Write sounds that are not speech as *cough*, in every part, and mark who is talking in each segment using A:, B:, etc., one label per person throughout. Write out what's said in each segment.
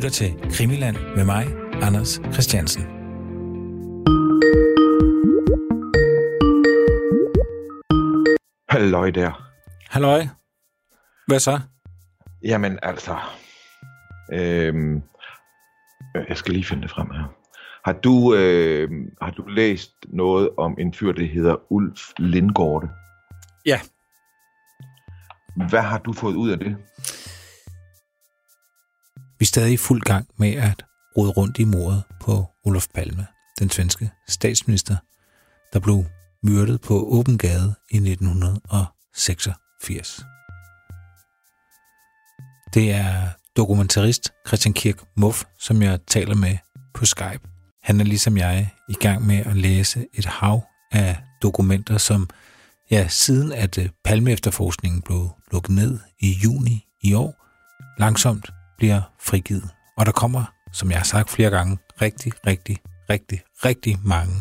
A: lytter til Krimiland med mig, Anders Christiansen.
B: Halløj der.
A: Halløj. Hvad så?
B: Jamen altså, øhm, jeg skal lige finde det frem her. Har du, øh, har du læst noget om en fyr, der hedder Ulf Lindgårde?
A: Ja.
B: Hvad har du fået ud af det?
A: Vi er stadig i fuld gang med at rode rundt i mordet på Olof Palme, den svenske statsminister, der blev myrdet på åben gade i 1986. Det er dokumentarist Christian Kirk Muff, som jeg taler med på Skype. Han er ligesom jeg i gang med at læse et hav af dokumenter, som ja, siden at øh, Palme-efterforskningen blev lukket ned i juni i år, langsomt bliver frigivet. Og der kommer, som jeg har sagt flere gange, rigtig, rigtig, rigtig, rigtig mange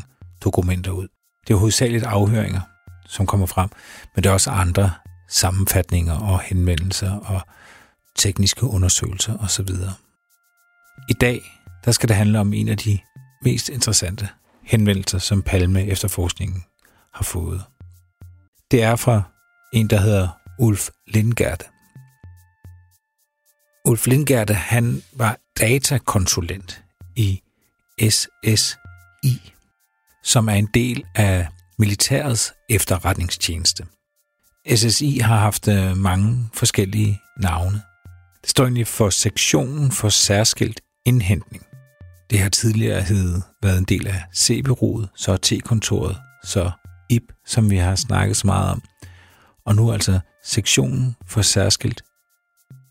A: dokumenter ud. Det er hovedsageligt afhøringer, som kommer frem, men det er også andre sammenfatninger og henvendelser og tekniske undersøgelser osv. I dag der skal det handle om en af de mest interessante henvendelser, som Palme efterforskningen har fået. Det er fra en, der hedder Ulf Lindgärde. Ulf Lindgärde, han var datakonsulent i SSI, som er en del af militærets efterretningstjeneste. SSI har haft øh, mange forskellige navne. Det står egentlig for sektionen for særskilt indhentning. Det har tidligere hed, været en del af CB-rodet, så T-kontoret, så IP, som vi har snakket så meget om, og nu altså sektionen for særskilt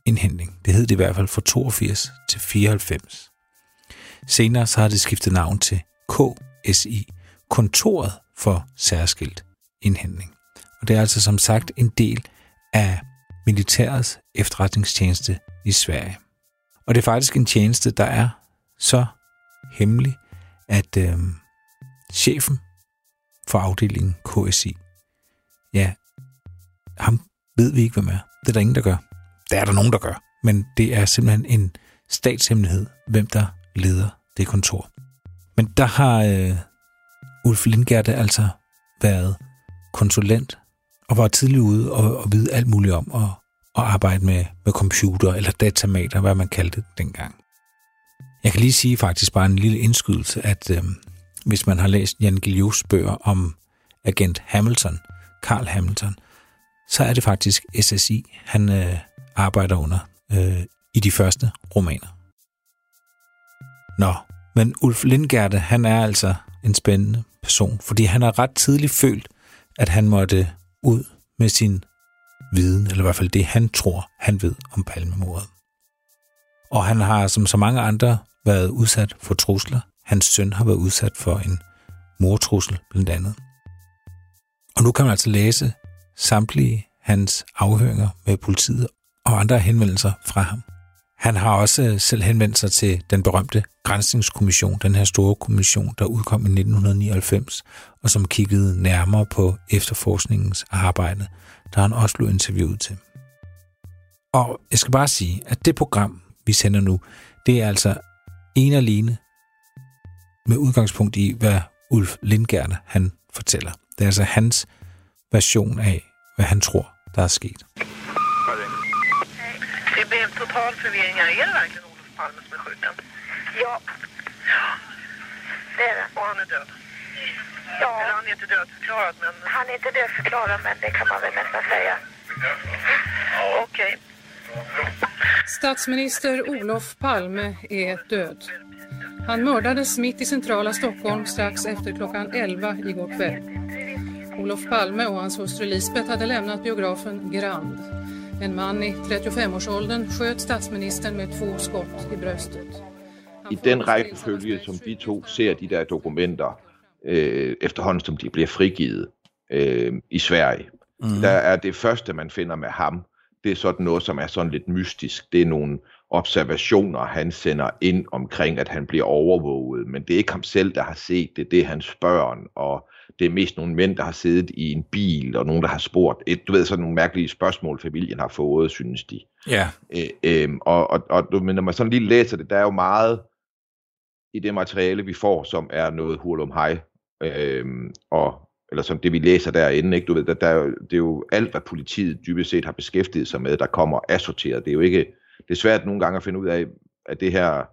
A: indhentning. Det hed det i hvert fald fra 82 til 94. Senere så har det skiftet navn til KSI, Kontoret for Særskilt Indhentning. Og det er altså som sagt en del af militærets efterretningstjeneste i Sverige. Og det er faktisk en tjeneste, der er så hemmelig, at øh, chefen for afdelingen KSI, ja, ham ved vi ikke, hvem er. Det er der ingen, der gør. Det er der nogen, der gør. Men det er simpelthen en statshemmelighed, hvem der leder det kontor. Men der har øh, Ulf Lindgerte altså været konsulent og var tidlig ude og, og vide alt muligt om at, at arbejde med, med computer eller datamater, hvad man kaldte det dengang. Jeg kan lige sige faktisk bare en lille indskydelse, at øh, hvis man har læst Jan Guillous bøger om agent Hamilton, Carl Hamilton, så er det faktisk SSI, han øh, arbejder under øh, i de første romaner. Nå, men Ulf Lindgerde, han er altså en spændende person, fordi han har ret tidligt følt, at han måtte ud med sin viden, eller i hvert fald det, han tror, han ved om palmemordet. Og han har, som så mange andre, været udsat for trusler. Hans søn har været udsat for en mortrussel, blandt andet. Og nu kan man altså læse samtlige hans afhøringer med politiet og andre henvendelser fra ham. Han har også øh, selv henvendt sig til den berømte Grænsningskommission, den her store kommission, der udkom i 1999, og som kiggede nærmere på efterforskningens arbejde, der han også blev interviewet til. Og jeg skal bare sige, at det program, vi sender nu, det er altså en alene med udgangspunkt i, hvad Ulf Lindgärde han fortæller. Det er altså hans version af, hvad han tror, der er sket.
C: Total förvirring här. Är det verkligen Olof Palme som är skjuten?
D: Ja, det är det.
C: Och han är död?
D: Ja,
C: Eller han är inte dödförklarad, men
D: han är inte dödförklarad men det kan man väl nästan säga.
C: okej.
E: Statsminister Olof Palme är död. Han mördades mitt i centrala Stockholm strax efter klockan 11 igår kväll. Olof Palme och hans hustru Lisbeth hade lämnat biografen Grand. En man i 35-årsåldern sköt statsministern med två skott i bröstet.
B: I den rækkefølge, som vi to ser de der dokumenter, øh, efterhånden som de bliver frigivet øh, i Sverige, mm. der er det første, man finder med ham, det er sådan noget, som er sådan lidt mystisk. Det er nogle observationer, han sender ind omkring, at han bliver overvåget, men det er ikke ham selv, der har set det, det er hans børn, og det er mest nogle mænd, der har siddet i en bil, og nogen, der har spurgt, et, du ved, sådan nogle mærkelige spørgsmål, familien har fået, synes de.
A: Ja.
B: Øh, øh, og, og, og, men når man sådan lige læser det, der er jo meget i det materiale, vi får, som er noget hurlum hej, øh, og eller som det vi læser derinde, ikke? Du ved, der, der, det er jo alt, hvad politiet dybest set har beskæftiget sig med, der kommer assorteret. Det er jo ikke, det er svært nogle gange at finde ud af, er det her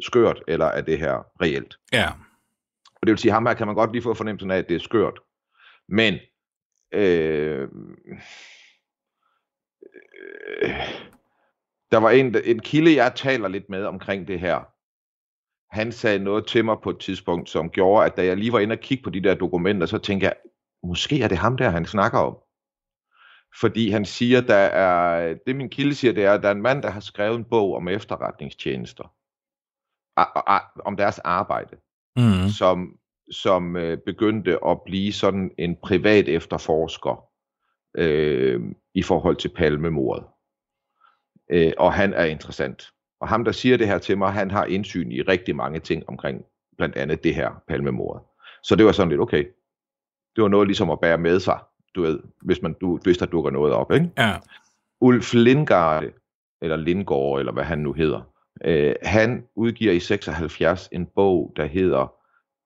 B: skørt, eller er det her reelt.
A: Ja.
B: Og det vil sige, ham her kan man godt lige få fornemmelsen af, at det er skørt. Men, øh, øh, der var en, en kilde, jeg taler lidt med omkring det her. Han sagde noget til mig på et tidspunkt, som gjorde, at da jeg lige var inde og kigge på de der dokumenter, så tænkte jeg, måske er det ham der, han snakker om. Fordi han siger, der er, det min kilde siger, det er, at der er en mand, der har skrevet en bog om efterretningstjenester. Om deres arbejde.
A: Mm.
B: Som, som øh, begyndte at blive sådan en privat efterforsker øh, i forhold til palmemordet. Øh, og han er interessant. Og ham, der siger det her til mig, han har indsyn i rigtig mange ting omkring blandt andet det her palmemordet. Så det var sådan lidt, okay, det var noget ligesom at bære med sig, du ved, hvis, man, du, hvis der dukker noget op, ikke?
A: Ja.
B: Ulf Lindgaard, eller Lindgaard, eller hvad han nu hedder, øh, han udgiver i 76 en bog, der hedder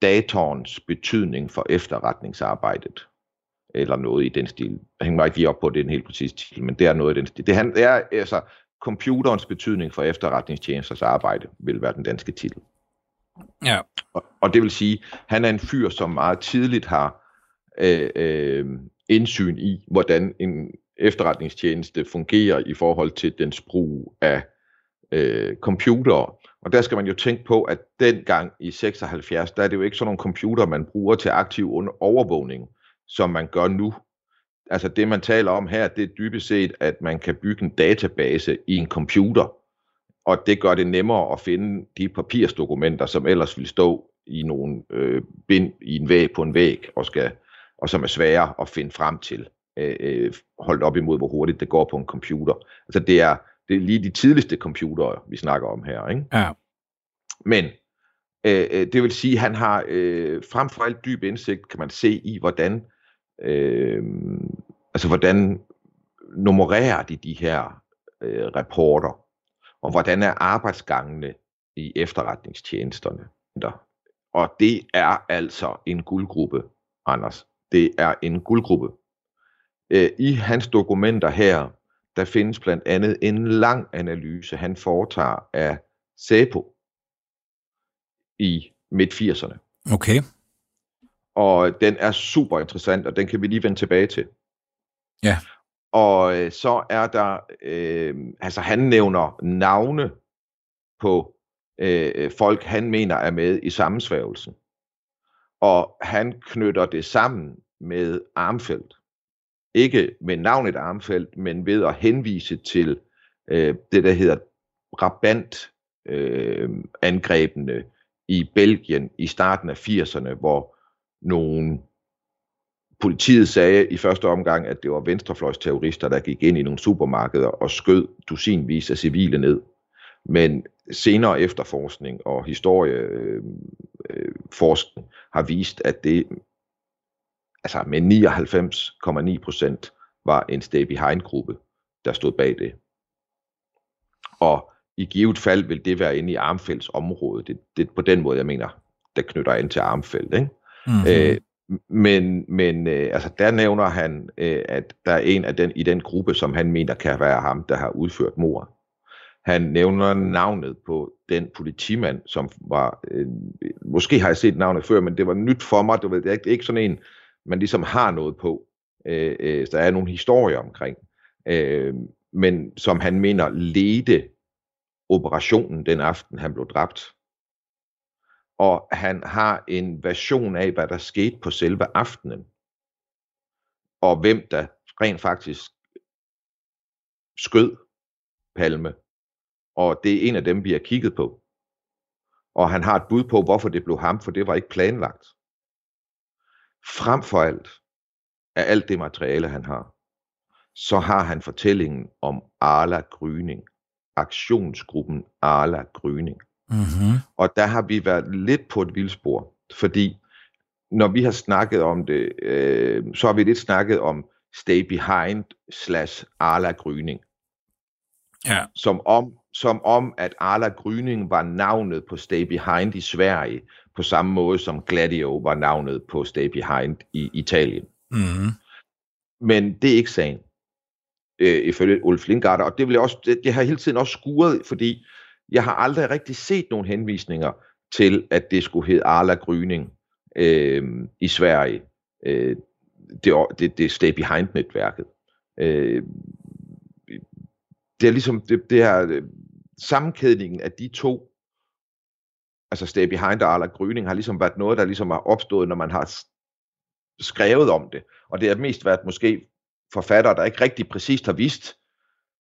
B: Datorens betydning for efterretningsarbejdet eller noget i den stil. Jeg hænger mig ikke lige op på, det er en helt præcis titel, men det er noget i den stil. Det, han, det er altså computerens betydning for efterretningstjenesters arbejde, vil være den danske titel.
A: Ja.
B: Og, og det vil sige, han er en fyr, som meget tidligt har øh, øh, indsyn i, hvordan en efterretningstjeneste fungerer i forhold til dens brug af øh, computere. Og der skal man jo tænke på, at dengang i 76, der er det jo ikke sådan nogle computer, man bruger til aktiv overvågning, som man gør nu. Altså det, man taler om her, det er dybest set, at man kan bygge en database i en computer, og det gør det nemmere at finde de papirsdokumenter, som ellers vil stå i nogle øh, bind i en væg på en væg, og, skal, og som er svære at finde frem til, øh, øh holdt op imod, hvor hurtigt det går på en computer. Altså det er, det er lige de tidligste computere, vi snakker om her. Ikke?
A: Ja.
B: Men øh, øh, det vil sige, at han har øh, frem for alt dyb indsigt, kan man se i, hvordan øh, altså hvordan nummererer de de her øh, rapporter, og hvordan er arbejdsgangene i efterretningstjenesterne. Der. Og det er altså en guldgruppe, Anders. Det er en guldgruppe. Øh, I hans dokumenter her, der findes blandt andet en lang analyse, han foretager af SEPO i midt-80'erne.
A: Okay.
B: Og den er super interessant, og den kan vi lige vende tilbage til.
A: Ja.
B: Og øh, så er der, øh, altså han nævner navne på øh, folk, han mener er med i sammensværgelsen. Og han knytter det sammen med Armfeldt. Ikke med navnet Armfeldt, men ved at henvise til øh, det, der hedder Brabant øh, angrebene i Belgien i starten af 80'erne, hvor nogle politiet sagde i første omgang, at det var venstrefløjsterrorister, der gik ind i nogle supermarkeder og skød dusinvis af civile ned. Men senere efterforskning og historieforskning øh, øh har vist, at det altså med 99,9 procent var en stay behind gruppe, der stod bag det. Og i givet fald vil det være inde i Armfelds område. Det, det på den måde, jeg mener, der knytter ind til Armfeld. Ikke? Mm-hmm. Øh, men men øh, altså, der nævner han, øh, at der er en af den, i den gruppe, som han mener kan være ham, der har udført mord. Han nævner navnet på den politimand, som var, øh, måske har jeg set navnet før, men det var nyt for mig, du ved, det er ikke sådan en, man ligesom har noget på. Øh, øh, der er nogle historier omkring, øh, men som han mener ledte operationen den aften, han blev dræbt og han har en version af, hvad der skete på selve aftenen, og hvem der rent faktisk skød Palme. Og det er en af dem, vi har kigget på. Og han har et bud på, hvorfor det blev ham, for det var ikke planlagt. Frem for alt er alt det materiale, han har, så har han fortællingen om Arla Gryning, aktionsgruppen Arla Gryning.
A: Mm-hmm.
B: Og der har vi været lidt på et vildspor, fordi når vi har snakket om det, øh, så har vi lidt snakket om Stay Behind slash Arla Gryning.
A: Ja.
B: Som om, som om, at Arla Gryning var navnet på Stay Behind i Sverige, på samme måde som Gladio var navnet på Stay Behind i Italien.
A: Mm-hmm.
B: Men det er ikke sagen, øh, ifølge Ulf Lindgaard. Og det, vil jeg også, det, det har hele tiden også skuret, fordi jeg har aldrig rigtig set nogen henvisninger til, at det skulle hedde Arla Gryning øh, i Sverige. Øh, det, det, det Stay Behind-netværket. Øh, det er ligesom det, det her øh, sammenkædningen af de to, altså Stay Behind og Arla Gryning, har ligesom været noget, der ligesom har opstået, når man har skrevet om det. Og det har mest været måske forfattere, der ikke rigtig præcist har vidst,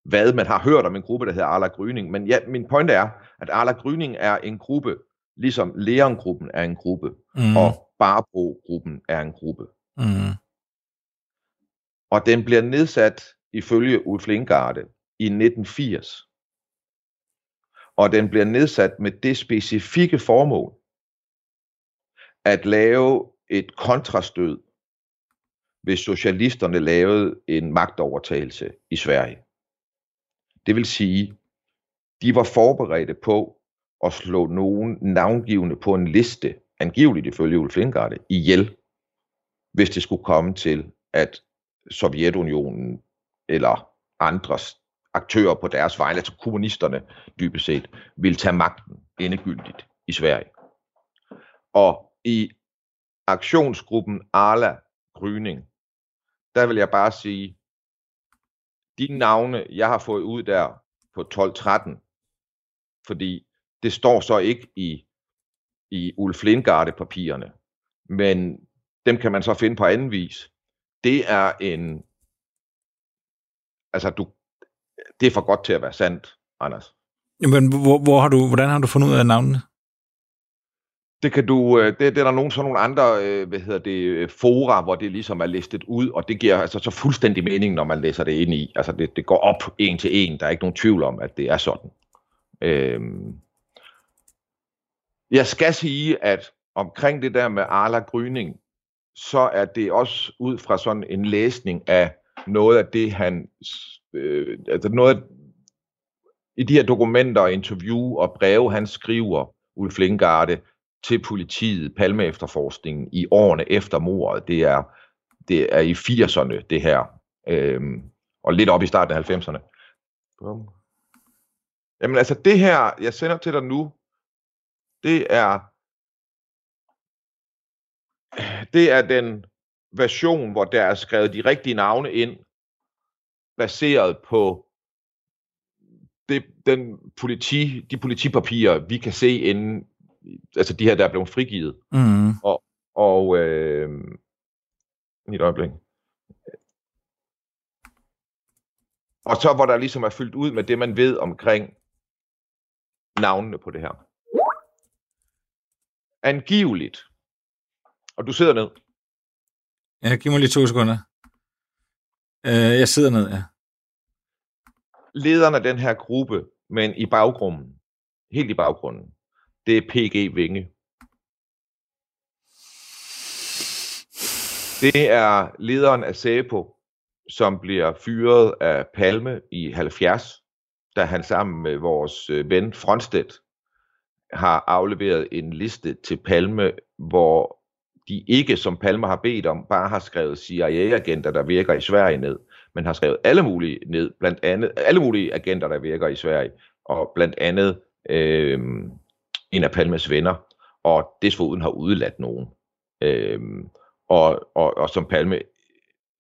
B: hvad man har hørt om en gruppe, der hedder Arla Gryning. Men ja, min pointe er, at Arla Gryning er en gruppe, ligesom Leon-gruppen er en gruppe,
A: Mm.
B: og Barbro-gruppen er en gruppe.
A: Mm.
B: Og den bliver nedsat ifølge Ulf Lindgarde i 1980. Og den bliver nedsat med det specifikke formål at lave et kontrastød, hvis socialisterne lavede en magtovertagelse i Sverige. Det vil sige, de var forberedte på at slå nogen navngivende på en liste, angiveligt ifølge Ulf Lindgarde, ihjel, hvis det skulle komme til, at Sovjetunionen eller andre aktører på deres vegne, altså kommunisterne dybest set, ville tage magten endegyldigt i Sverige. Og i aktionsgruppen Arla Gryning, der vil jeg bare sige, de navne, jeg har fået ud der på 12-13, fordi det står så ikke i, i Ulf Lindgarde-papirerne, men dem kan man så finde på anden vis. Det er en, altså du, det er for godt til at være sandt, Anders.
A: Jamen, hvor, hvor har du, hvordan har du fundet ud af navnene?
B: Det kan du, øh, det, det er der nogen, sådan nogle andre, øh, hvad hedder det, øh, fora, hvor det ligesom er listet ud, og det giver altså så fuldstændig mening, når man læser det ind i. Altså det, det går op en til en, der er ikke nogen tvivl om, at det er sådan. Øhm. Jeg skal sige, at omkring det der med Arla Gryning, så er det også ud fra sådan en læsning af noget af det, han, øh, altså noget i de her dokumenter, og interview og breve, han skriver, Ulf Lindgarde, til politiet, Palme efterforskningen, i årene efter mordet. Det er, det er i 80'erne, det her. Øhm, og lidt op i starten af 90'erne. Bum. Jamen altså, det her, jeg sender til dig nu, det er det er den version, hvor der er skrevet de rigtige navne ind, baseret på det, den politi, de politipapirer, vi kan se inden, altså de her, der er blevet frigivet.
A: Mm.
B: Og øh, i et øjeblik. Og så hvor der ligesom er fyldt ud med det, man ved omkring navnene på det her. Angiveligt. Og du sidder ned.
A: Ja, giv mig lige to sekunder. Øh, jeg sidder ned, ja.
B: Lederen af den her gruppe, men i baggrunden, helt i baggrunden, det er PG Vinge. Det er lederen af SEPO, som bliver fyret af Palme i 70, da han sammen med vores øh, ven Frontstedt har afleveret en liste til Palme, hvor de ikke, som Palme har bedt om, bare har skrevet CIA-agenter, der virker i Sverige ned, men har skrevet alle mulige ned, blandt andet alle mulige agenter, der virker i Sverige, og blandt andet øh, en af Palmes venner, og desuden har udeladt nogen. Øh, og, og, og som Palme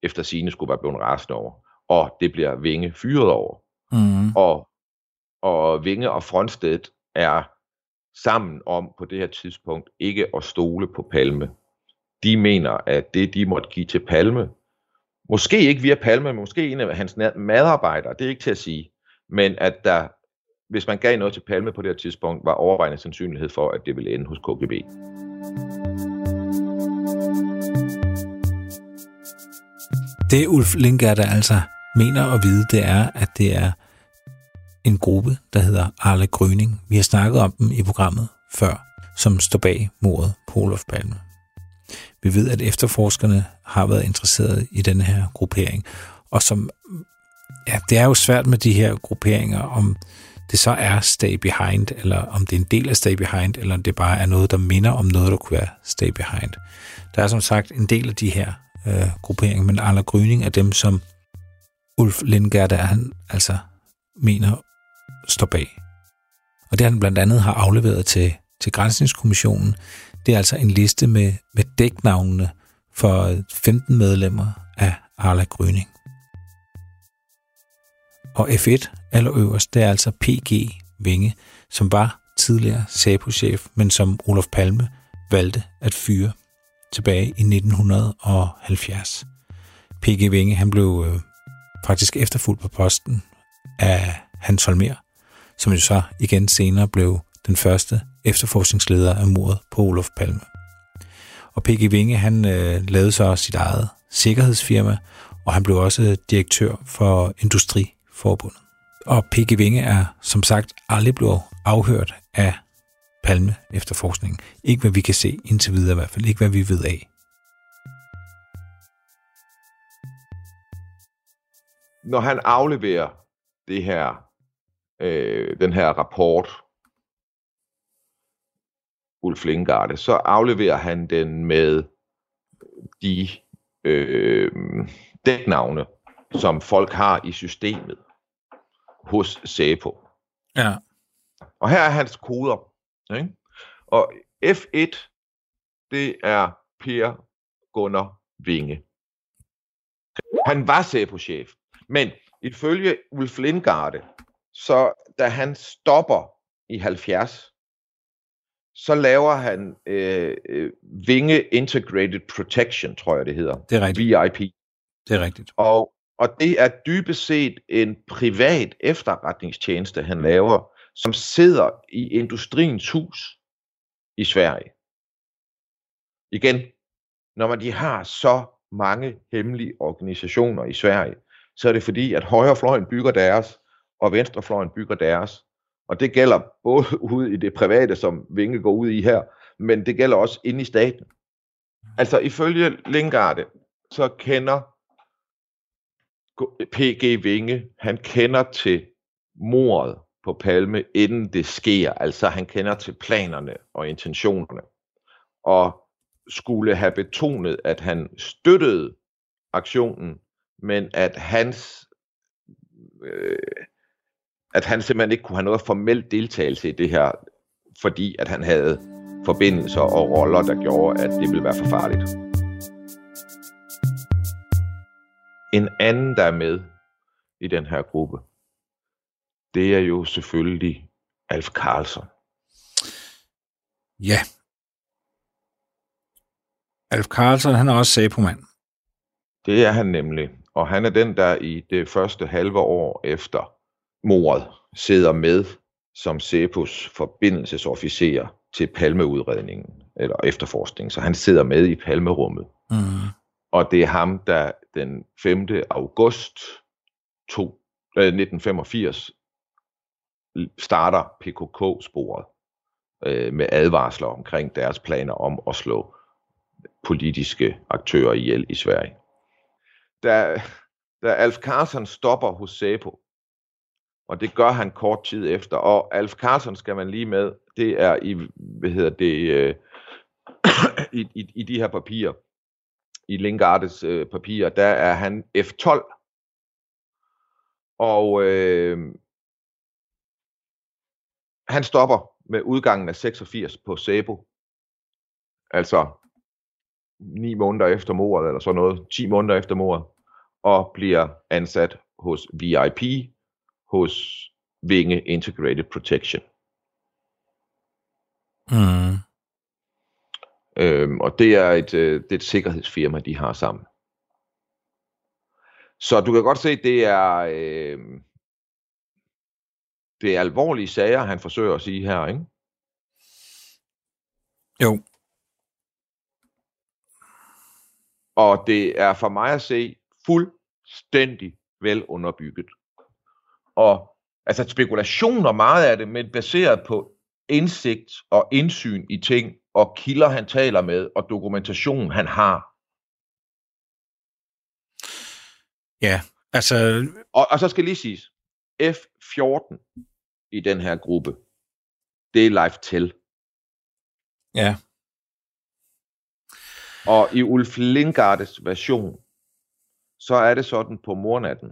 B: efter sine skulle være blevet rasende over. Og det bliver Vinge fyret over.
A: Mm.
B: Og, og Vinge og Frontstedt er sammen om på det her tidspunkt ikke at stole på Palme. De mener, at det de måtte give til Palme, måske ikke via Palme, men måske en af hans medarbejdere, det er ikke til at sige, men at der, hvis man gav noget til Palme på det her tidspunkt, var overvejende sandsynlighed for, at det ville ende hos KGB.
A: Det Ulf Lindgaard altså mener at vide, det er, at det er en gruppe, der hedder Arle Grøning. Vi har snakket om dem i programmet før, som står bag mordet på Olof Palme. Vi ved, at efterforskerne har været interesseret i den her gruppering, og som, ja, det er jo svært med de her grupperinger, om det så er Stay Behind, eller om det er en del af Stay Behind, eller om det bare er noget, der minder om noget, der kunne være Stay Behind. Der er som sagt en del af de her øh, grupperinger, men Arla Gryning er dem, som Ulf Lindgärde, han altså mener står bag. Og det han blandt andet har afleveret til, til Grænsningskommissionen, det er altså en liste med, med dæknavnene for 15 medlemmer af Arla Gryning. Og F1 allerøverst, det er altså PG Vinge, som var tidligere SAPO-chef, men som Olof Palme valgte at fyre tilbage i 1970. PG Vinge, han blev øh, faktisk efterfulgt på posten af Hans Holmer, som jo så igen senere blev den første efterforskningsleder af mordet på Olof Palme. Og P.G. Vinge, han øh, lavede så sit eget sikkerhedsfirma, og han blev også direktør for Industriforbundet. Og P.G. Vinge er som sagt aldrig blevet afhørt af Palme efterforskningen. Ikke hvad vi kan se indtil videre i hvert fald. Ikke hvad vi ved af.
B: Når han afleverer det her, øh, den her rapport, Ulf Lindgarde, så afleverer han den med de øh, dæknavne, som folk har i systemet hos SEPO.
A: Ja.
B: Og her er hans koder. Ikke? Og F1, det er Per Gunnar Vinge. Han var SEPO-chef, men ifølge Ulf Lindgarde, så da han stopper i 70, så laver han øh, øh, Vinge Integrated Protection, tror jeg det hedder.
A: Det er rigtigt.
B: VIP.
A: Det er rigtigt.
B: Og, og det er dybest set en privat efterretningstjeneste, han laver, som sidder i industriens hus i Sverige. Igen, når man de har så mange hemmelige organisationer i Sverige, så er det fordi, at højrefløjen bygger deres, og venstrefløjen bygger deres. Og det gælder både *laughs* ude i det private, som Vinge går ud i her, men det gælder også inde i staten. Altså ifølge Lingarde, så kender PG Vinge, han kender til mordet på Palme, inden det sker. Altså han kender til planerne og intentionerne. Og skulle have betonet, at han støttede aktionen, men at hans øh, at han simpelthen ikke kunne have noget formelt deltagelse i det her, fordi at han havde forbindelser og roller, der gjorde, at det ville være for farligt. En anden, der er med i den her gruppe, det er jo selvfølgelig Alf Carlson.
A: Ja. Alf Carlson, han er også Sapo-mand.
B: Det er han nemlig. Og han er den, der i det første halve år efter mordet sidder med som Cepos forbindelsesofficer til Palmeudredningen, eller efterforskningen. Så han sidder med i Palmerummet.
A: Mm.
B: Og det er ham, der den 5. august to, øh, 1985 starter PKK-sporet øh, med advarsler omkring deres planer om at slå politiske aktører ihjel i Sverige. Da, da Alf Carlsen stopper hos Sæpo, og det gør han kort tid efter, og Alf Carlson skal man lige med, det er i, hvad hedder det, øh, i, i, i de her papirer, i Lingardes øh, papirer, der er han F12. Og øh, han stopper med udgangen af 86 på Sabo. Altså 9 måneder efter mordet, eller sådan noget, 10 måneder efter mordet, og bliver ansat hos VIP, hos Vinge Integrated Protection.
A: Mm.
B: Øhm, og det er, et, øh, det er et sikkerhedsfirma, de har sammen. Så du kan godt se, det er, øh, det er alvorlige sager, han forsøger at sige her, ikke?
A: Jo.
B: Og det er for mig at se fuldstændig vel underbygget. Og altså spekulationer meget af det, men baseret på indsigt og indsyn i ting, og kilder han taler med, og dokumentation han har.
A: Ja, altså...
B: Og, og så skal lige siges, F14 i den her gruppe, det er live til.
A: Ja.
B: Og i Ulf Lindgardes version, så er det sådan på mornatten,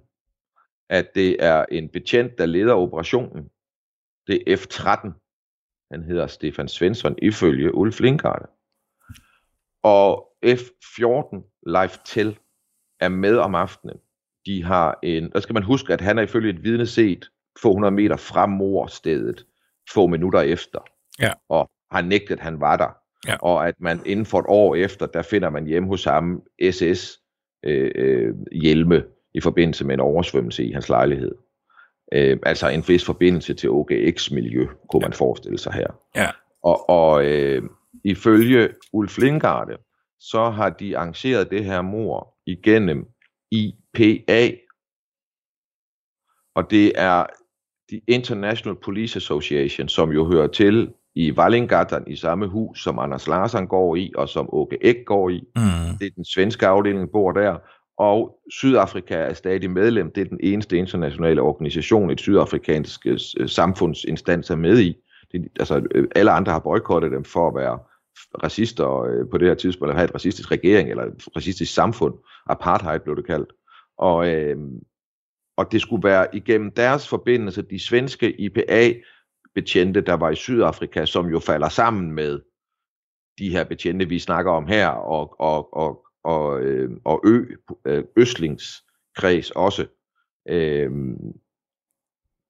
B: at det er en betjent, der leder operationen. Det er F13. Han hedder Stefan Svensson ifølge Ulf Lindgarde. Og F14 live til er med om aftenen. De har en, der skal man huske, at han er ifølge et vidne set få 100 meter fra morstedet få minutter efter.
A: Ja.
B: Og har nægtet, at han var der.
A: Ja.
B: Og at man inden for et år efter, der finder man hjemme hos ham SS øh, øh, hjelme i forbindelse med en oversvømmelse i hans lejlighed. Øh, altså en vis forbindelse til OGX-miljø, kunne ja. man forestille sig her.
A: Ja.
B: Og, og øh, ifølge Ulf Lindgarde, så har de arrangeret det her mor igennem IPA. Og det er The International Police Association, som jo hører til i Wallingatan i samme hus, som Anders Larsen går i, og som Åke Ek går i.
A: Mm.
B: Det er den svenske afdeling, bor der. Og Sydafrika er stadig medlem. Det er den eneste internationale organisation, et sydafrikansk øh, samfundsinstans er med i. Det, altså, øh, alle andre har boykottet dem for at være racister øh, på det her tidspunkt, eller have et racistisk regering, eller et racistisk samfund. Apartheid blev det kaldt. Og, øh, og det skulle være igennem deres forbindelse, de svenske IPA-betjente, der var i Sydafrika, som jo falder sammen med de her betjente, vi snakker om her, og, og, og, og, øh, og Ø, øh, Østlings kreds også, øh,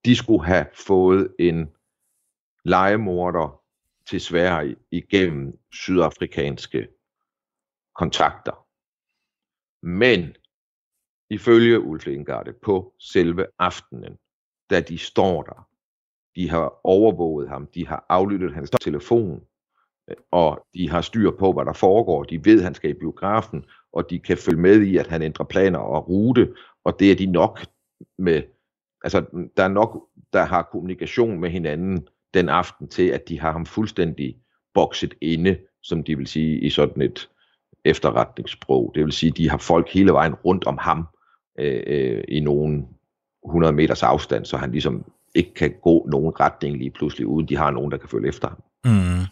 B: de skulle have fået en legemorder til Sverige igennem sydafrikanske kontakter. Men ifølge Ulf Lindgarde på selve aftenen, da de står der, de har overvåget ham, de har aflyttet hans telefon, og de har styr på, hvad der foregår. De ved, at han skal i biografen, og de kan følge med i, at han ændrer planer og rute, og det er de nok med, altså der er nok, der har kommunikation med hinanden den aften til, at de har ham fuldstændig bokset inde, som de vil sige i sådan et efterretningssprog. Det vil sige, at de har folk hele vejen rundt om ham øh, øh, i nogle 100 meters afstand, så han ligesom ikke kan gå nogen retning lige pludselig, uden de har nogen, der kan følge efter ham.
A: Mm.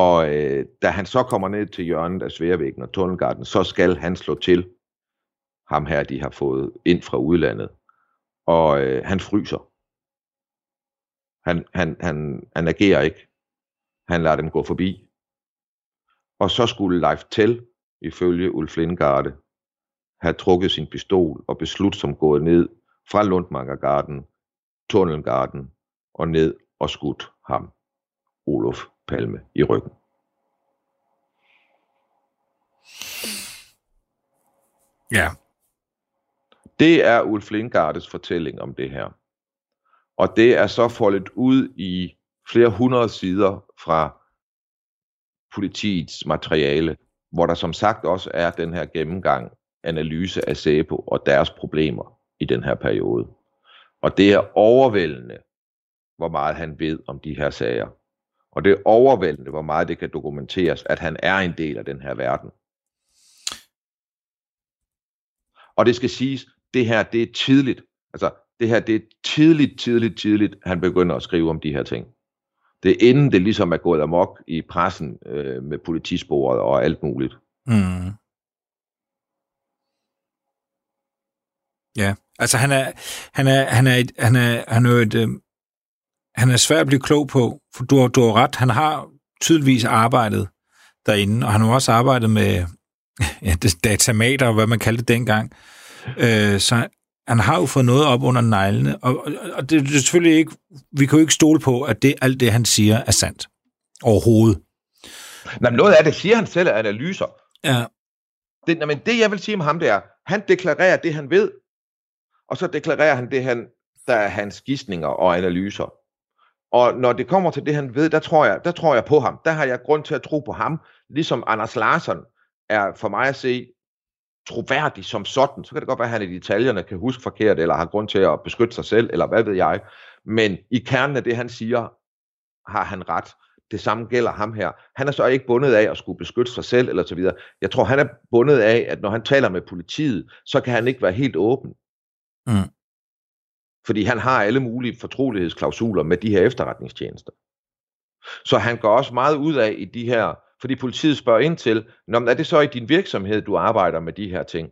B: Og øh, da han så kommer ned til hjørnet af Sværvæggen og Tunnelgarden, så skal han slå til ham her, de har fået ind fra udlandet. Og øh, han fryser. Han, han, han, han agerer ikke. Han lader dem gå forbi. Og så skulle Leif Tell, ifølge Ulf Lindgarde, have trukket sin pistol og beslutsomt gået ned fra Lundmangergarden, Tunnelgarden og ned og skudt ham, Olof Palme, i ryggen.
A: Ja.
B: Det er Ulf Lindgardes fortælling om det her. Og det er så foldet ud i flere hundrede sider fra politiets materiale, hvor der som sagt også er den her gennemgang, analyse af SEPO og deres problemer i den her periode. Og det er overvældende, hvor meget han ved om de her sager. Og det er overvældende, hvor meget det kan dokumenteres, at han er en del af den her verden. Og det skal siges, det her det er tidligt. Altså, det her det er tidligt, tidligt, tidligt, han begynder at skrive om de her ting. Det er inden det ligesom er gået amok i pressen øh, med politisporet og alt muligt.
A: Mm. Ja, altså han er, han er, han er, et, han er, han er et, øh, han er svær at blive klog på, for du har, du har ret, han har tydeligvis arbejdet derinde, og han har også arbejdet med *laughs* ja, datamater, og hvad man kaldte det dengang. Øh, så han har jo fået noget op under neglene, og, og, det, det er selvfølgelig ikke, vi kan jo ikke stole på, at det, alt det, han siger, er sandt. Overhovedet.
B: Nej, men noget af det siger han selv af analyser.
A: Ja.
B: Det, nej, men det jeg vil sige om ham, det er, han deklarerer det, han ved, og så deklarerer han det, han, der er hans gidsninger og analyser. Og når det kommer til det, han ved, der tror, jeg, der tror jeg på ham. Der har jeg grund til at tro på ham, ligesom Anders Larsson er for mig at se troværdig som sådan. Så kan det godt være, at han i detaljerne kan huske forkert, eller har grund til at beskytte sig selv, eller hvad ved jeg. Men i kernen af det, han siger, har han ret. Det samme gælder ham her. Han er så ikke bundet af at skulle beskytte sig selv, eller så videre. Jeg tror, han er bundet af, at når han taler med politiet, så kan han ikke være helt åben.
A: Mm.
B: Fordi han har alle mulige fortrolighedsklausuler med de her efterretningstjenester. Så han går også meget ud af i de her, fordi politiet spørger ind til, Nå, men er det så i din virksomhed, du arbejder med de her ting?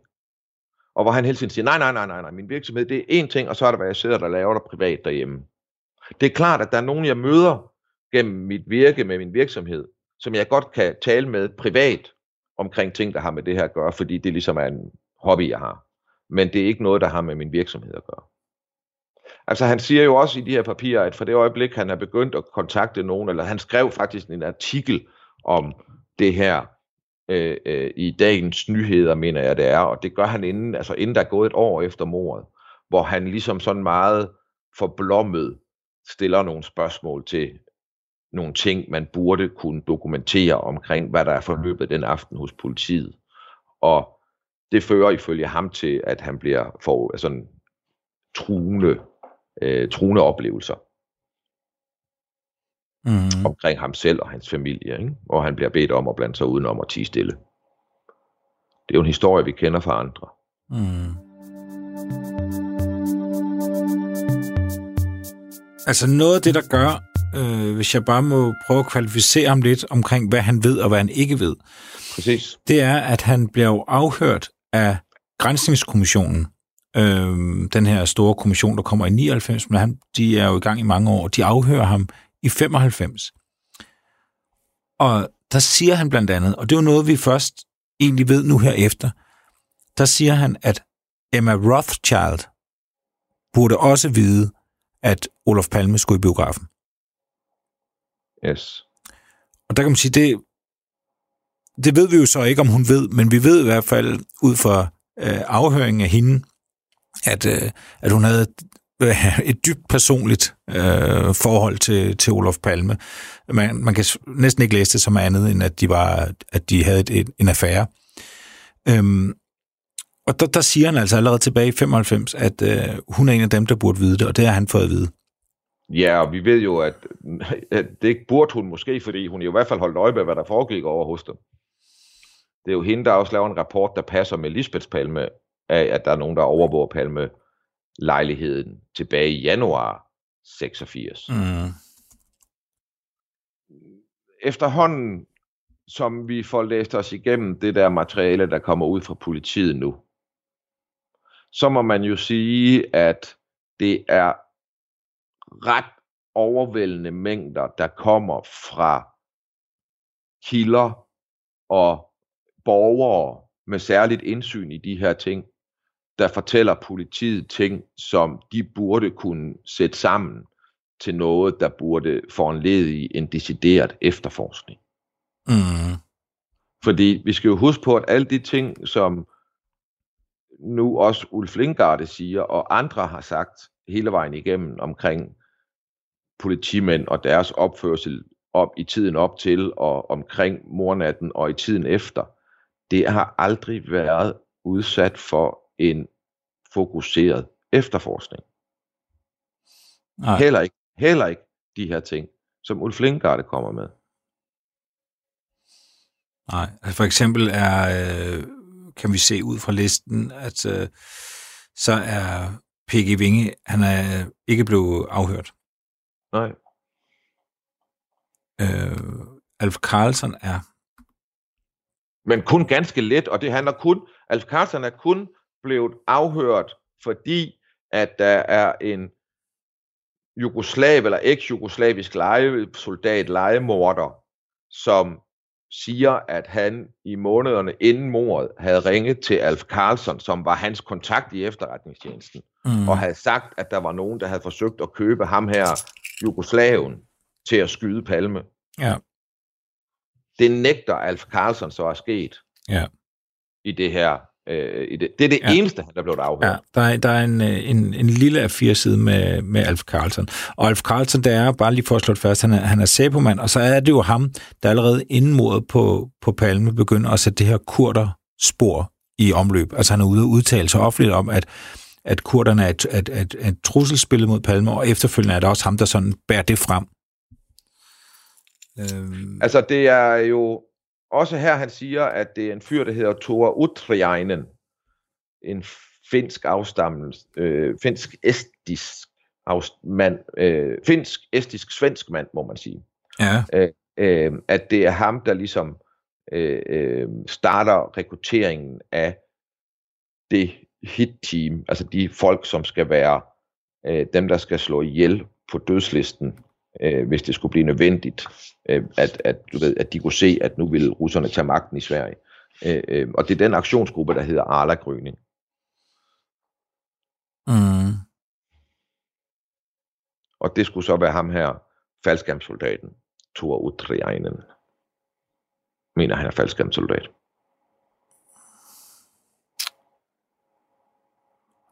B: Og hvor han hele tiden siger, nej, nej, nej, nej, nej, min virksomhed, det er én ting, og så er det, hvad jeg sidder der og laver der privat derhjemme. Det er klart, at der er nogen, jeg møder gennem mit virke med min virksomhed, som jeg godt kan tale med privat omkring ting, der har med det her at gøre, fordi det ligesom er en hobby, jeg har. Men det er ikke noget, der har med min virksomhed at gøre. Altså han siger jo også i de her papirer, at for det øjeblik, han er begyndt at kontakte nogen, eller han skrev faktisk en artikel om det her øh, øh, i dagens nyheder, mener jeg det er, og det gør han inden, altså inden der er gået et år efter mordet, hvor han ligesom sådan meget forblommet stiller nogle spørgsmål til nogle ting, man burde kunne dokumentere omkring, hvad der er forløbet den aften hos politiet. Og det fører ifølge ham til, at han bliver for altså, truende øh, truende oplevelser
A: Mm.
B: omkring ham selv og hans familie, ikke? og han bliver bedt om at blande sig udenom og tige stille. Det er jo en historie, vi kender fra andre.
A: Mm. Altså noget af det, der gør, øh, hvis jeg bare må prøve at kvalificere ham lidt omkring, hvad han ved og hvad han ikke ved,
B: Præcis.
A: det er, at han bliver jo afhørt af Grænsningskommissionen, øh, den her store kommission, der kommer i 99, men han, de er jo i gang i mange år. De afhører ham i 95. Og der siger han blandt andet, og det er jo noget, vi først egentlig ved nu her efter, der siger han, at Emma Rothschild burde også vide, at Olof Palme skulle i biografen.
B: Yes.
A: Og der kan man sige, det, det ved vi jo så ikke, om hun ved, men vi ved i hvert fald ud fra øh, afhøringen af hende, at, øh, at hun havde *laughs* et dybt personligt øh, forhold til, til Olof Palme. Man, man kan næsten ikke læse det som andet, end at de, var, at de havde et, et, en affære. Øhm, og der, der siger han altså allerede tilbage i 95, at øh, hun er en af dem, der burde vide det, og det har han fået at vide.
B: Ja, og vi ved jo, at, at det burde hun måske, fordi hun i hvert fald holdt øje med, hvad der foregik over hos dem. Det er jo hende, der også laver en rapport, der passer med Lisbeths Palme, af at der er nogen, der overvåger Palme lejligheden tilbage i januar 86.
A: Mm.
B: efterhånden, som vi får læst os igennem det der materiale, der kommer ud fra politiet nu, så må man jo sige, at det er ret overvældende mængder, der kommer fra kilder og borgere med særligt indsyn i de her ting, der fortæller politiet ting, som de burde kunne sætte sammen til noget, der burde foranledige en decideret efterforskning.
A: Mm.
B: Fordi vi skal jo huske på, at alle de ting, som nu også Ulf Lindgarde siger, og andre har sagt hele vejen igennem omkring politimænd og deres opførsel op i tiden op til og omkring mornatten og i tiden efter, det har aldrig været udsat for en fokuseret efterforskning.
A: Nej.
B: Heller ikke, heller ikke de her ting, som Ulf Lindgarde kommer med.
A: Nej, altså for eksempel er, øh, kan vi se ud fra listen, at øh, så er P.G. Vinge, han er ikke blevet afhørt.
B: Nej.
A: Øh, Alf Carlsen er.
B: Men kun ganske let, og det handler kun, Alf Carlsen er kun blevet afhørt, fordi at der er en jugoslav eller eks-jugoslavisk lejesoldat, legemorder, som siger, at han i månederne inden mordet havde ringet til Alf Carlson, som var hans kontakt i efterretningstjenesten,
A: Mm.
B: og havde sagt, at der var nogen, der havde forsøgt at købe ham her, Jugoslaven, til at skyde Palme.
A: Ja.
B: Det nægter Alf Carlson så er sket
A: Ja.
B: i det her. Øh, i det. det er det
A: Ja.
B: eneste, han er blevet afhørt.
A: Ja, der er, der er en, øh, en, en lille A4-side med, med Alf Carlsen. Og Alf Carlsen, det er bare lige for at slå det fast, han er, han er sæbomand, og så er det jo ham, der allerede inden mordet på, på Palme begynder at sætte det her kurder spor i omløb. Altså han er ude og udtale sig offentligt om, at, at kurderne er et, et, et, et trusselsspil mod Palme, og efterfølgende er det også ham, der sådan bærer det frem.
B: Øhm. Altså det er jo også her, han siger, at det er en fyr, der hedder Tor Utriainen, en finsk afstammelse, øh, finsk-estisk mand, øh, finsk, estisk, svensk mand, må man sige.
A: Ja.
B: Øh, øh, at det er ham, der ligesom øh, øh, starter rekrutteringen af det hit-team, altså de folk, som skal være øh, dem, der skal slå ihjel på dødslisten, øh, hvis det skulle blive nødvendigt, øh, at, at, du ved, at de kunne se, at nu ville russerne tage magten i Sverige. Øh, øh, og det er den aktionsgruppe, der hedder Arla Gryning.
A: Mm.
B: Og det skulle så være ham her, faldskærmssoldaten, Thor Utriainen. Mener han er faldskærmssoldat.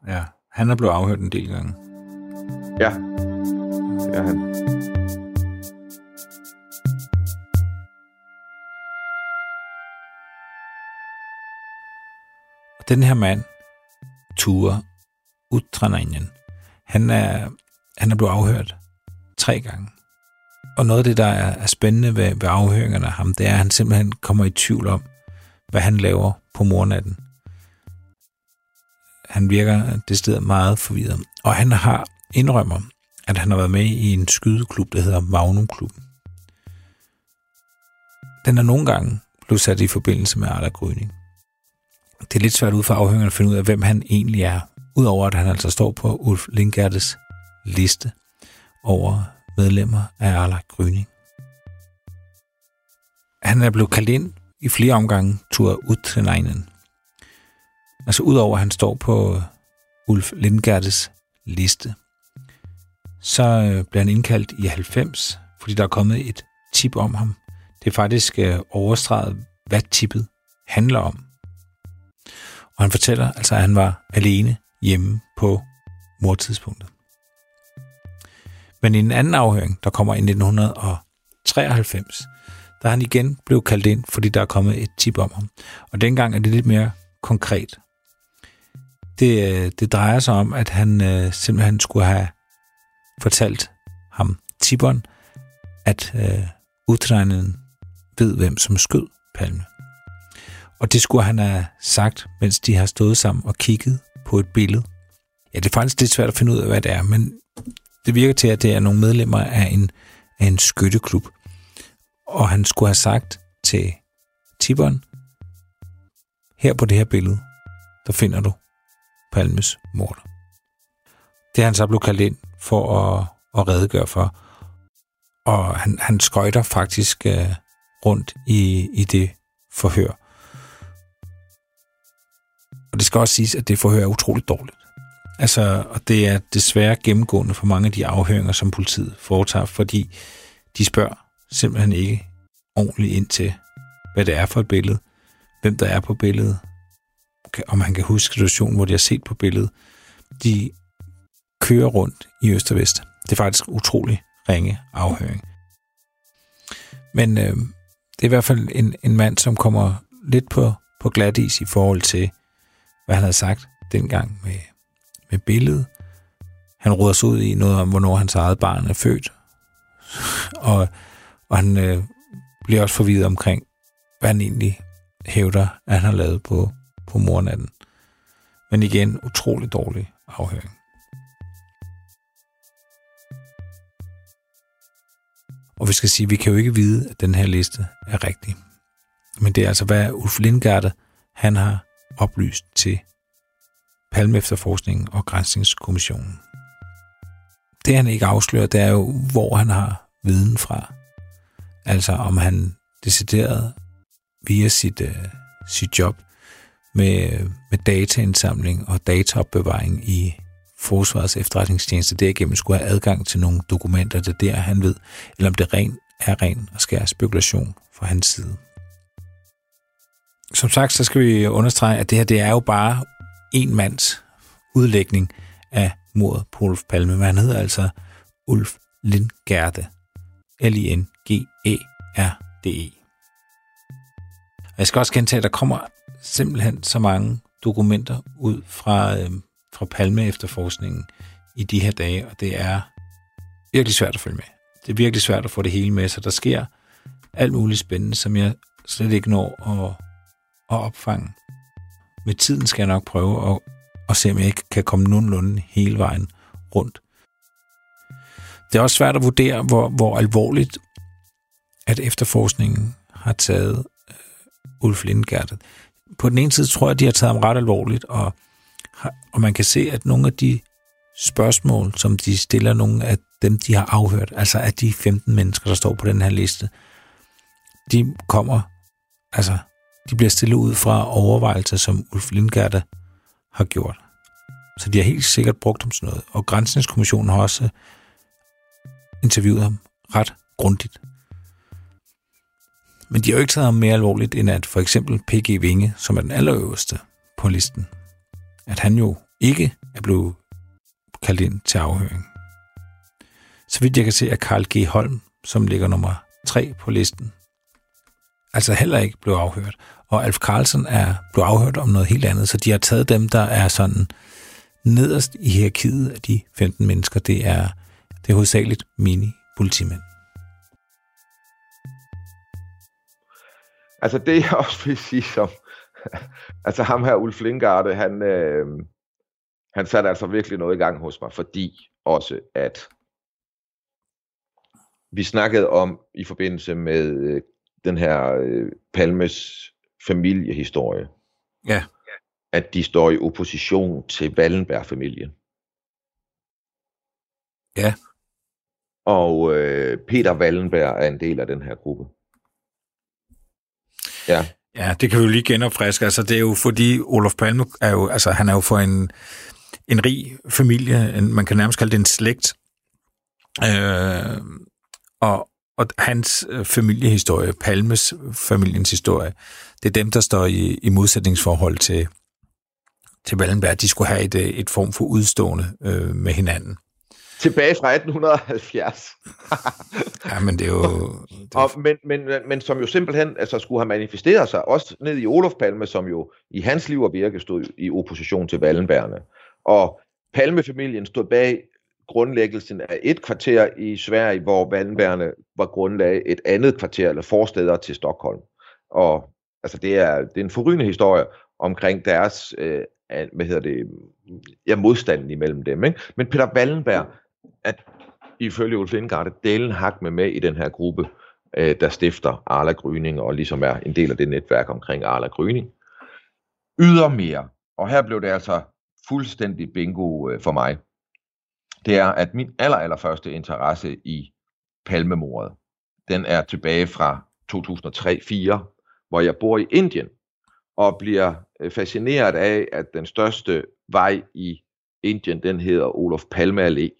A: Ja, han er blevet afhørt en del gange.
B: Ja, ja han.
A: Og den her mand, Ture Utranainen, han er, han er blevet afhørt tre gange. Og noget af det, der er, er spændende ved, ved afhøringerne af ham, det er, at han simpelthen kommer i tvivl om, hvad han laver på mornatten. Han virker det sted meget forvirret. Og han har indrømmer, at han har været med i en skydeklub, der hedder Magnum Klubben. Den er nogle gange blevet sat i forbindelse med Arla Gryning. Det er lidt svært ud for afhøringerne at finde ud af, hvem han egentlig er, udover at han altså står på Ulf Lindgertes liste over medlemmer af Arla Gryning. Han er blevet kaldt ind i flere omgange tur ud til Neinen. Altså udover at han står på øh, Ulf Lindgertes liste, så øh, bliver han indkaldt i 90, fordi der er kommet et tip om ham. Det er faktisk øh, overstreget, hvad tippet handler om. Og han fortæller altså, at han var alene hjemme på mordtidspunktet. Men i en anden afhøring, der kommer i 1993, der er han igen blevet kaldt ind, fordi der er kommet et tip om ham. Og dengang er det lidt mere konkret. Det, øh, det drejer sig om, at han øh, simpelthen skulle have fortalt ham, tipperen, at øh, udtræningen ved, hvem som skød Palme. Og det skulle han have sagt, mens de har stået sammen og kigget på et billede. Ja, det er faktisk lidt svært at finde ud af, hvad det er, men det virker til, at det er nogle medlemmer af en, af en skytteklub. Og han skulle have sagt til tipperen, her på det her billede, der finder du Palmes morder. Det er han så blevet kaldt ind for at, at redegøre for. Og han, han skøjter faktisk uh, rundt i, i det forhør. Og det skal også siges, at det forhør er utroligt dårligt. Altså, og det er desværre gennemgående for mange af de afhøringer, som politiet foretager, fordi de spørger simpelthen ikke ordentligt ind til, hvad det er for et billede, hvem der er på billedet, om man kan huske situationen, hvor de har set på billedet. De kører rundt i øst og vest. Det er faktisk utrolig ringe afhøring. Men øh, det er i hvert fald en, en mand, som kommer lidt på, på glat is i forhold til, hvad han havde sagt dengang med, med billedet. Han råder sig ud i noget om, hvornår hans eget barn er født. *laughs* og, og han øh, bliver også forvirret omkring, hvad han egentlig hævder, at han har lavet på, på mornatten. Men igen, utrolig dårlig afhøring. Og vi skal sige, at vi kan jo ikke vide, at den her liste er rigtig. Men det er altså, hvad Ulf Lindgarde, han har oplyst til Palme Efterforskningen og Grænsningskommissionen. Det han ikke afslører, det er jo, hvor han har viden fra. Altså om han decideret via sit, øh, sit job med, med dataindsamling og dataopbevaring i Forsvarets efterretningstjeneste derigennem skulle have adgang til nogle dokumenter, det der han ved, eller om det ren er ren og skær spekulation fra hans side. Som sagt, så skal vi understrege, at det her det er jo bare en mands udlægning af mordet på Ulf Palme, men han hedder altså Ulf Lindgerde. L-I-N-G-E-R-D-E. Og jeg skal også gentage, at der kommer simpelthen så mange dokumenter ud fra, øh, fra Palme efterforskningen i de her dage, og det er virkelig svært at følge med. Det er virkelig svært at få det hele med, så der sker alt muligt spændende, som jeg slet ikke når at, at opfange. Med tiden skal jeg nok prøve at, at se, om jeg ikke kan komme nogenlunde hele vejen rundt. Det er også svært at vurdere, hvor, hvor alvorligt at efterforskningen har taget øh, Ulf Lindgærdet. På den ene side tror jeg, at de har taget ham ret alvorligt, og, og man kan se, at nogle af de spørgsmål, som de stiller nogle af dem, de har afhørt, altså af de 15 mennesker, der står på den her liste, de kommer, altså, de bliver stillet ud fra overvejelser, som Ulf Lindgert har gjort. Så de har helt sikkert brugt ham sådan noget. Og Grænsningskommissionen har også øh, interviewet ham ret grundigt. Men de har jo ikke taget ham mere alvorligt, end at for eksempel P.G. Vinge, som er den allerøverste på listen, at han jo ikke er blevet kaldt ind til afhøring. Så vidt jeg kan se, er Karl G. Holm, som ligger nummer 3 på listen, altså heller ikke blev afhørt. Og Alf Carlsen er blevet afhørt om noget helt andet, så de har taget dem, der er sådan nederst i hierarkiet af de 15 mennesker. Det er, det er hovedsageligt mini-politimænd.
B: Altså det jeg også vil sige som, *laughs* altså ham her Ulf Lindgarde, han, øh, han satte altså virkelig noget i gang hos mig, fordi også at vi snakkede om i forbindelse med øh, den her øh, Palmes familiehistorie.
A: Ja.
B: At de står i opposition til Wallenberg-familien.
A: Ja.
B: Og øh, Peter Wallenberg er en del af den her gruppe. Ja.
A: Ja, det kan vi jo lige genopfriske. Altså, det er jo fordi Olof Palme er jo, altså, han er jo for en, en rig familie, en, man kan nærmest kalde det en slægt. Øh, og, og hans øh, familiehistorie, Palmes familiens historie, det er dem, der står i, i modsætningsforhold til, til Wallenberg. De skulle have et, øh, et form for udstående øh, med hinanden.
B: Tilbage fra 1870. *laughs*
A: ja, men det er jo...
B: Det er... Og, men, men, men som jo simpelthen altså, skulle have manifesteret sig, også ned i Olof Palme, som jo i hans liv og virke stod i opposition til Wallenbergerne. Og Palmefamilien stod bag grundlæggelsen af et kvarter i Sverige, hvor Wallenbergerne var grundlag et andet kvarter, eller forsteder til Stockholm. Og altså, det, er, det er en forrygende historie omkring deres øh, hvad hedder det, ja, modstanden imellem dem. Ikke? Men Peter Wallenberg, at ifølge Ulf Lindgaard, delen hak med med i den her gruppe, øh, der stifter Arla Gryning, og ligesom er en del af det netværk omkring Arla Gryning. Ydermere, og her blev det altså fuldstændig bingo øh, for mig, det er, at min aller, aller første interesse i palmemordet, den er tilbage fra 2003-4, hvor jeg bor i Indien, og bliver øh, fascineret af, at den største vej i Indien, den hedder Olof Palme Allé.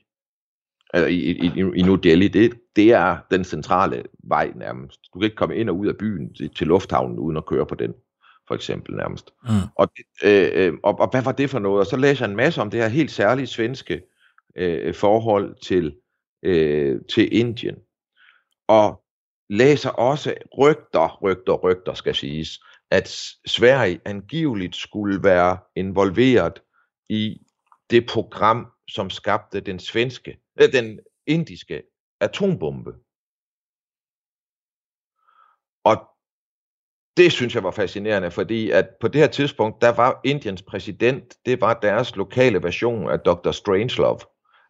B: Altså i, i, i New Delhi, det, det er den centrale vej nærmest. Du kan ikke komme ind og ud af byen til, til lufthavnen uden at køre på den, for eksempel nærmest. Mm. Og, øh, øh, og, og hvad var det for noget? Og så læser jeg en masse om det her helt særlige svenske øh, forhold til, øh, til Indien. Og læser også rygter, rygter, rygter skal siges, at Sverige angiveligt skulle være involveret i det program, som skabte den svenske, øh, den indiske atombombe. Og det synes jeg var fascinerende, fordi at på det her tidspunkt, der var Indiens præsident, det var deres lokale version af Dr. Strangelove.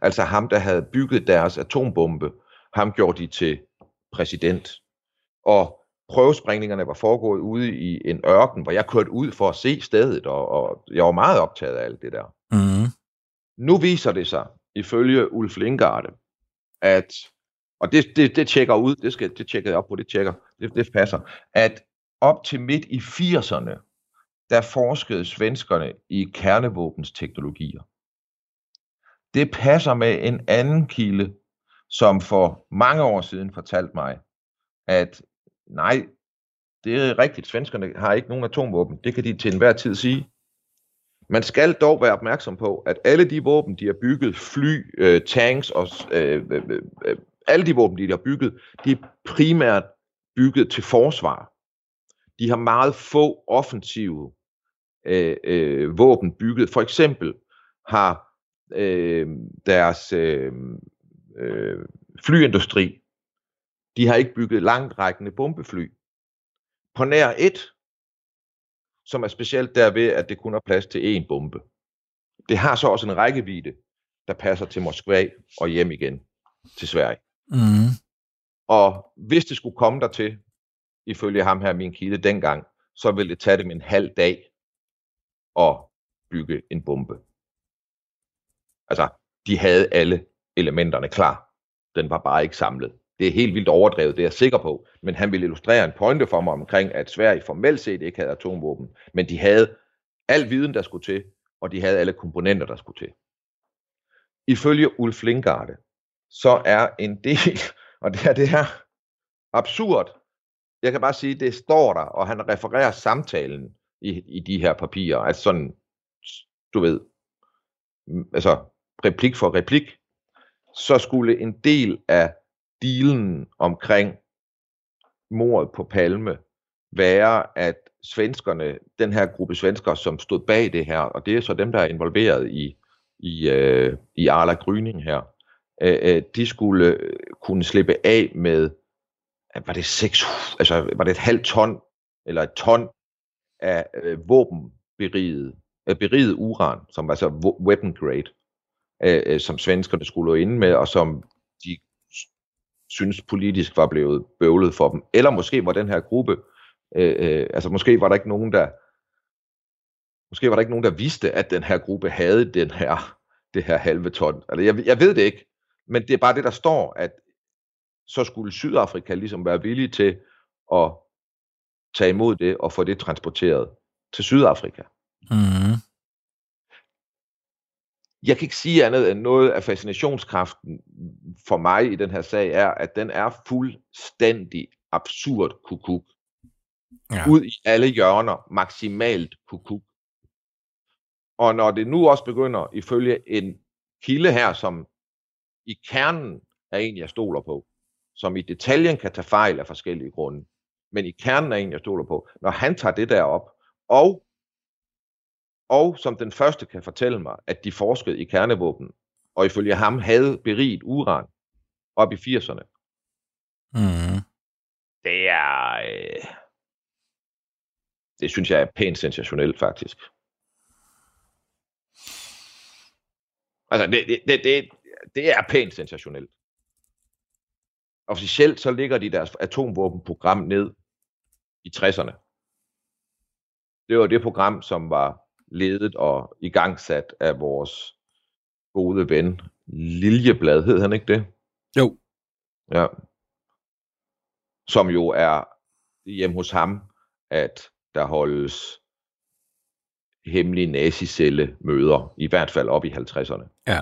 B: Altså ham, der havde bygget deres atombombe, ham gjorde de til præsident. Og prøvesprængningerne var foregået ude i en ørken, hvor jeg kørte ud for at se stedet, og, og jeg var meget optaget af alt det der.
A: Mm.
B: Nu viser det sig, ifølge Ulf Lindgarde, at, og det, det, det tjekker ud, det, skal, det tjekker jeg op på, det tjekker, det, det passer, at op til midt i 80'erne, der forskede svenskerne i kernevåbens teknologier. Det passer med en anden kilde, som for mange år siden fortalte mig, at nej, det er rigtigt, svenskerne har ikke nogen atomvåben. Det kan de til enhver tid sige. Man skal dog være opmærksom på, at alle de våben, de har bygget, fly, øh, tanks og øh, øh, øh, øh alle de våben, de har bygget, de er primært bygget til forsvar. De har meget få offensive øh, øh, våben bygget. For eksempel har øh, deres øh, øh, flyindustri, de har ikke bygget langtrækkende bombefly. På nær et, som er specielt derved, at det kun har plads til én bombe. Det har så også en rækkevidde, der passer til Moskva og hjem igen til Sverige.
A: Mm.
B: Og hvis det skulle komme der til, ifølge ham her, min kilde dengang, så ville det tage dem en halv dag at bygge en bombe. Altså, de havde alle elementerne klar. Den var bare ikke samlet. Det er helt vildt overdrevet, det er jeg sikker på. Men han ville illustrere en pointe for mig omkring, at Sverige formelt set ikke havde atomvåben. Men de havde al viden, der skulle til, og de havde alle komponenter, der skulle til. Ifølge Ulf Lindgarde, så er en del, *laughs* og det her, det her absurd. Jeg kan bare sige, det står der, og han refererer samtalen i, i de her papirer. Altså sådan, du ved, mm, altså replik for replik, så skulle en del af dealen omkring mordet på Palme være, at svenskerne, den her gruppe svenskere, som stod bag det her, og det er så dem, der er involveret i, i, øh, i Arla Gryning her, øh, øh de skulle øh, kunne slippe af med, var det, 6, altså, var det et halvt ton, eller et ton af øh, våbenberiget, øh, beriget uran, som var så weapon grade, Øh, øh, som svenskerne skulle ind med, og som de synes politisk var blevet bøvlet for dem. Eller måske var den her gruppe, øh, øh, altså måske var der ikke nogen, der måske var der ikke nogen, der vidste, at den her gruppe havde den her, det her halve ton. Altså, jeg, jeg ved det ikke, men det er bare det, der står, at så skulle Sydafrika ligesom være villig til at tage imod det og få det transporteret til Sydafrika.
A: Mm.
B: Jeg kan ikke sige andet end noget af fascinationskraften for mig i den her sag er, at den er fuldstændig absurd kukuk.
A: Ja.
B: Ud i alle hjørner, maksimalt kukuk. Og når det nu også begynder, ifølge en kilde her, som i kernen er en, jeg stoler på, som i detaljen kan tage fejl af forskellige grunde, men i kernen er en, jeg stoler på, når han tager det der op, og, og som den første kan fortælle mig, at de forskede i kernevåben, og ifølge ham havde beriget uran op i 80'erne.
A: Mm.
B: Det er... Øh, det synes jeg er pænt sensationelt, faktisk. Altså, det, det, det, det, det er pænt sensationelt. Officielt så ligger de deres atomvåbenprogram ned i 60'erne. Det var det program, som var ledet og igangsat af vores gode ven Liljeblad, hed han ikke det?
A: Jo.
B: Ja. Som jo er hjemme hos ham, at der holdes hemmelige nazicelle møder, i hvert fald op i 50'erne.
A: Ja.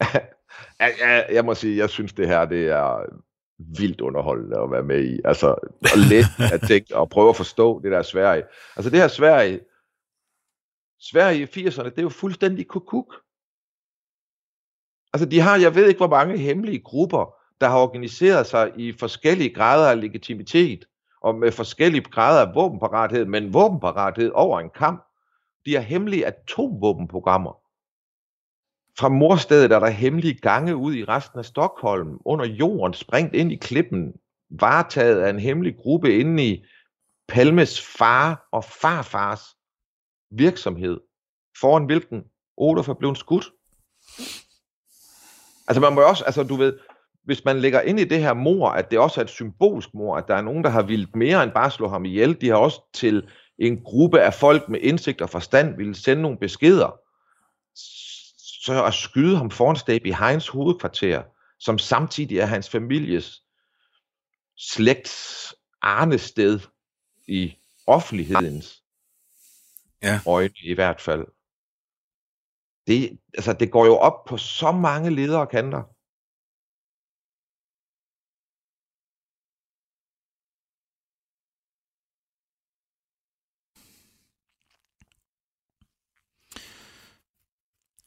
A: *laughs*
B: jeg, jeg, jeg må sige, jeg synes det her, det er vildt underholdende at være med i. Altså, og let at tænke og prøve at forstå det der Sverige. Altså det her Sverige, Sverige i 80'erne, det er jo fuldstændig kukuk. Altså de har, jeg ved ikke hvor mange hemmelige grupper, der har organiseret sig i forskellige grader af legitimitet, og med forskellige grader af våbenparathed, men våbenparathed over en kamp. De har hemmelige atomvåbenprogrammer. Fra morstedet er der hemmelige gange ud i resten af Stockholm, under jorden, sprængt ind i klippen, varetaget af en hemmelig gruppe inde i Palmes far og farfars virksomhed, foran hvilken Olof er blevet skudt. Altså man må også, altså du ved, hvis man lægger ind i det her mor, at det også er et symbolsk mor, at der er nogen, der har vildt mere end bare slå ham ihjel, de har også til en gruppe af folk med indsigt og forstand ville sende nogle beskeder, så at skyde ham foran stab i Heinz hovedkvarter, som samtidig er hans families slægts arnested i offentlighedens
A: Ja.
B: øjne i hvert fald. Det, altså, det går jo op på så mange ledere kanter.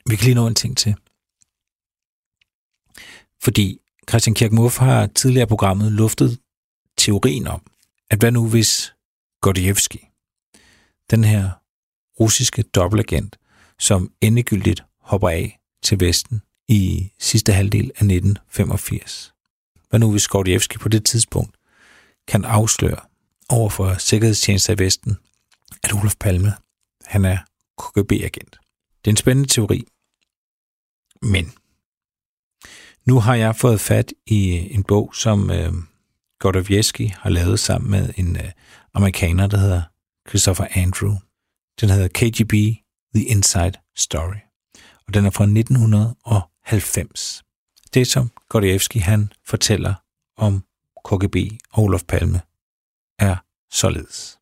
A: Vi kan lige nå en ting til. Fordi Christian Kirkmuff har tidligere programmet luftet teorien om, at hvad nu hvis Gordievski, den her russiske dobbeltagent, som endegyldigt hopper af til Vesten i sidste halvdel af 1985. Hvad nu hvis Gordievski på det tidspunkt kan afsløre over for sikkerhedstjenester i Vesten, at Olof Palme han er KGB-agent. Det er en spændende teori, men nu har jeg fået fat i øh, en bog, som øh, Gordievski har lavet sammen med en øh, amerikaner, der hedder Christopher Andrew. Den hedder KGB The Inside Story, og den er fra 1990. Det, som Gordievski han fortæller om KGB og Olof Palme, er således.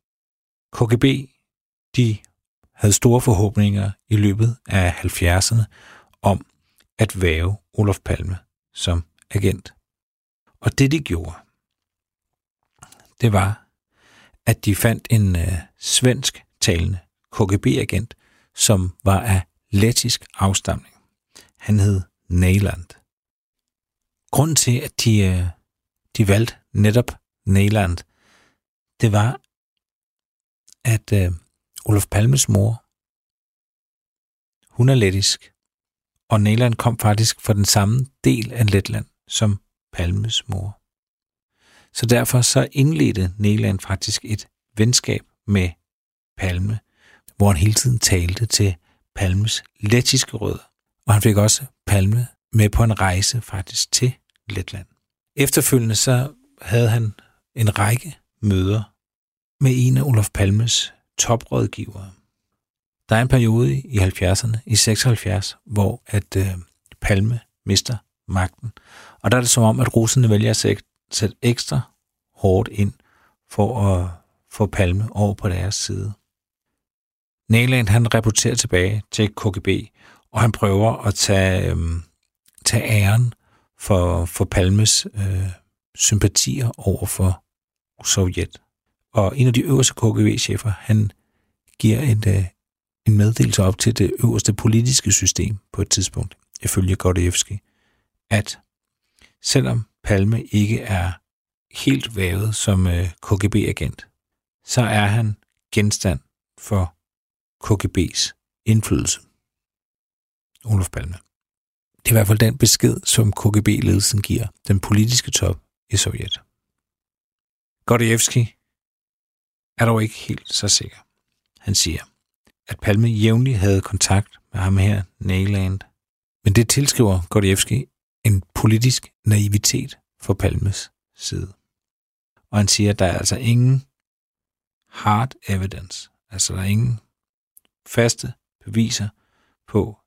A: KGB, de havde store forhåbninger i løbet af 70'erne om at væve Olof Palme som agent. Og det de gjorde, det var, at de fandt en øh, svensk talende KGB-agent, som var af lettisk afstamning. Han hed Neyland. Grunden til, at de, øh, de valgte netop Neyland, det var, at øh, Olof Palmes mor, hun er lettisk, og Neyland kom faktisk fra den samme del af Letland som Palmes mor. Så derfor så indledte Neyland faktisk et venskab med Palme, hvor han hele tiden talte til Palmes lettiske rødder. Og han fik også Palme med på en rejse faktisk til Letland. Efterfølgende så havde han en række møder med en af Olof Palmes toprådgivere. Der er en periode i 70'erne, i 76, hvor at øh, Palme mister magten. Og der er det som om, at russerne vælger at sætte ekstra hårdt ind for at få Palme over på deres side. Næland han rapporterer tilbage til KGB, og han prøver at tage, øhm, tage æren for, for Palmes øh, sympatier over for Sovjet. Og en af de øverste KGB-chefer, han giver en, øh, en meddelelse op til det øverste politiske system på et tidspunkt, ifølge Gordievski, at selvom Palme ikke er helt vævet som øh, KGB-agent, så er han genstand for KGB's indflydelse. Olof Palme. Det er i hvert fald den besked, som KGB-ledelsen giver den politiske top i Sovjet. Gordievski er dog ikke helt så sikker. Han siger, at Palme jævnligt havde kontakt med ham her, Neyland. Men det tilskriver Gordievski en politisk naivitet for Palmes side. Og han siger, at der er altså ingen hard evidence, altså der er ingen faste beviser på,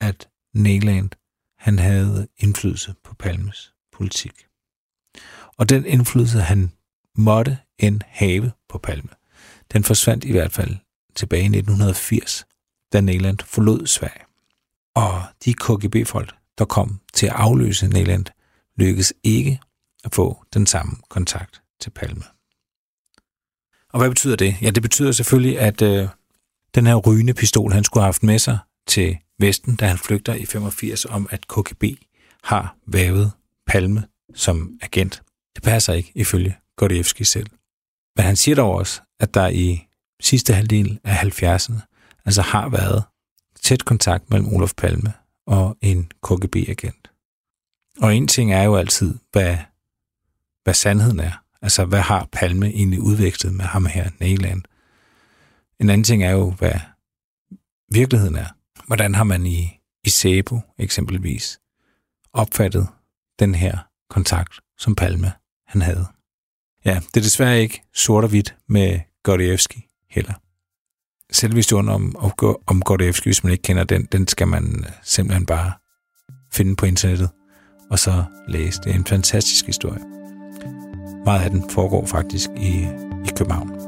A: at Neland han havde indflydelse på Palmes politik. Og den indflydelse, han måtte end have på Palme, den forsvandt i hvert fald tilbage i 1980, da Neland forlod Sverige. Og de KGB-folk, der kom til at afløse Neland, lykkedes ikke at få den samme kontakt til Palme. Og hvad betyder det? Ja, det betyder selvfølgelig, at øh, den her rygende pistol, han skulle have haft med sig til Vesten, da han flygter i 85, om at KGB har vævet Palme som agent. Det passer ikke, ifølge Gordievski selv. Men han siger dog også, at der i sidste halvdel af 70'erne altså har været tæt kontakt mellem Olof Palme og en KGB-agent. Og en ting er jo altid, hvad, hvad sandheden er. Altså, hvad har Palme egentlig udvekslet med ham her, Næland? En anden ting er jo, hvad virkeligheden er. Hvordan har man i, i Sebo eksempelvis opfattet den her kontakt, som Palme han havde? Ja, det er desværre ikke sort og hvidt med Gordievski heller. Selvhistorien om, om Gordievski, hvis man ikke kender den, den skal man øh, simpelthen bare finde på internettet og så læse. Det er en fantastisk historie. Meget af den foregår faktisk i, i København.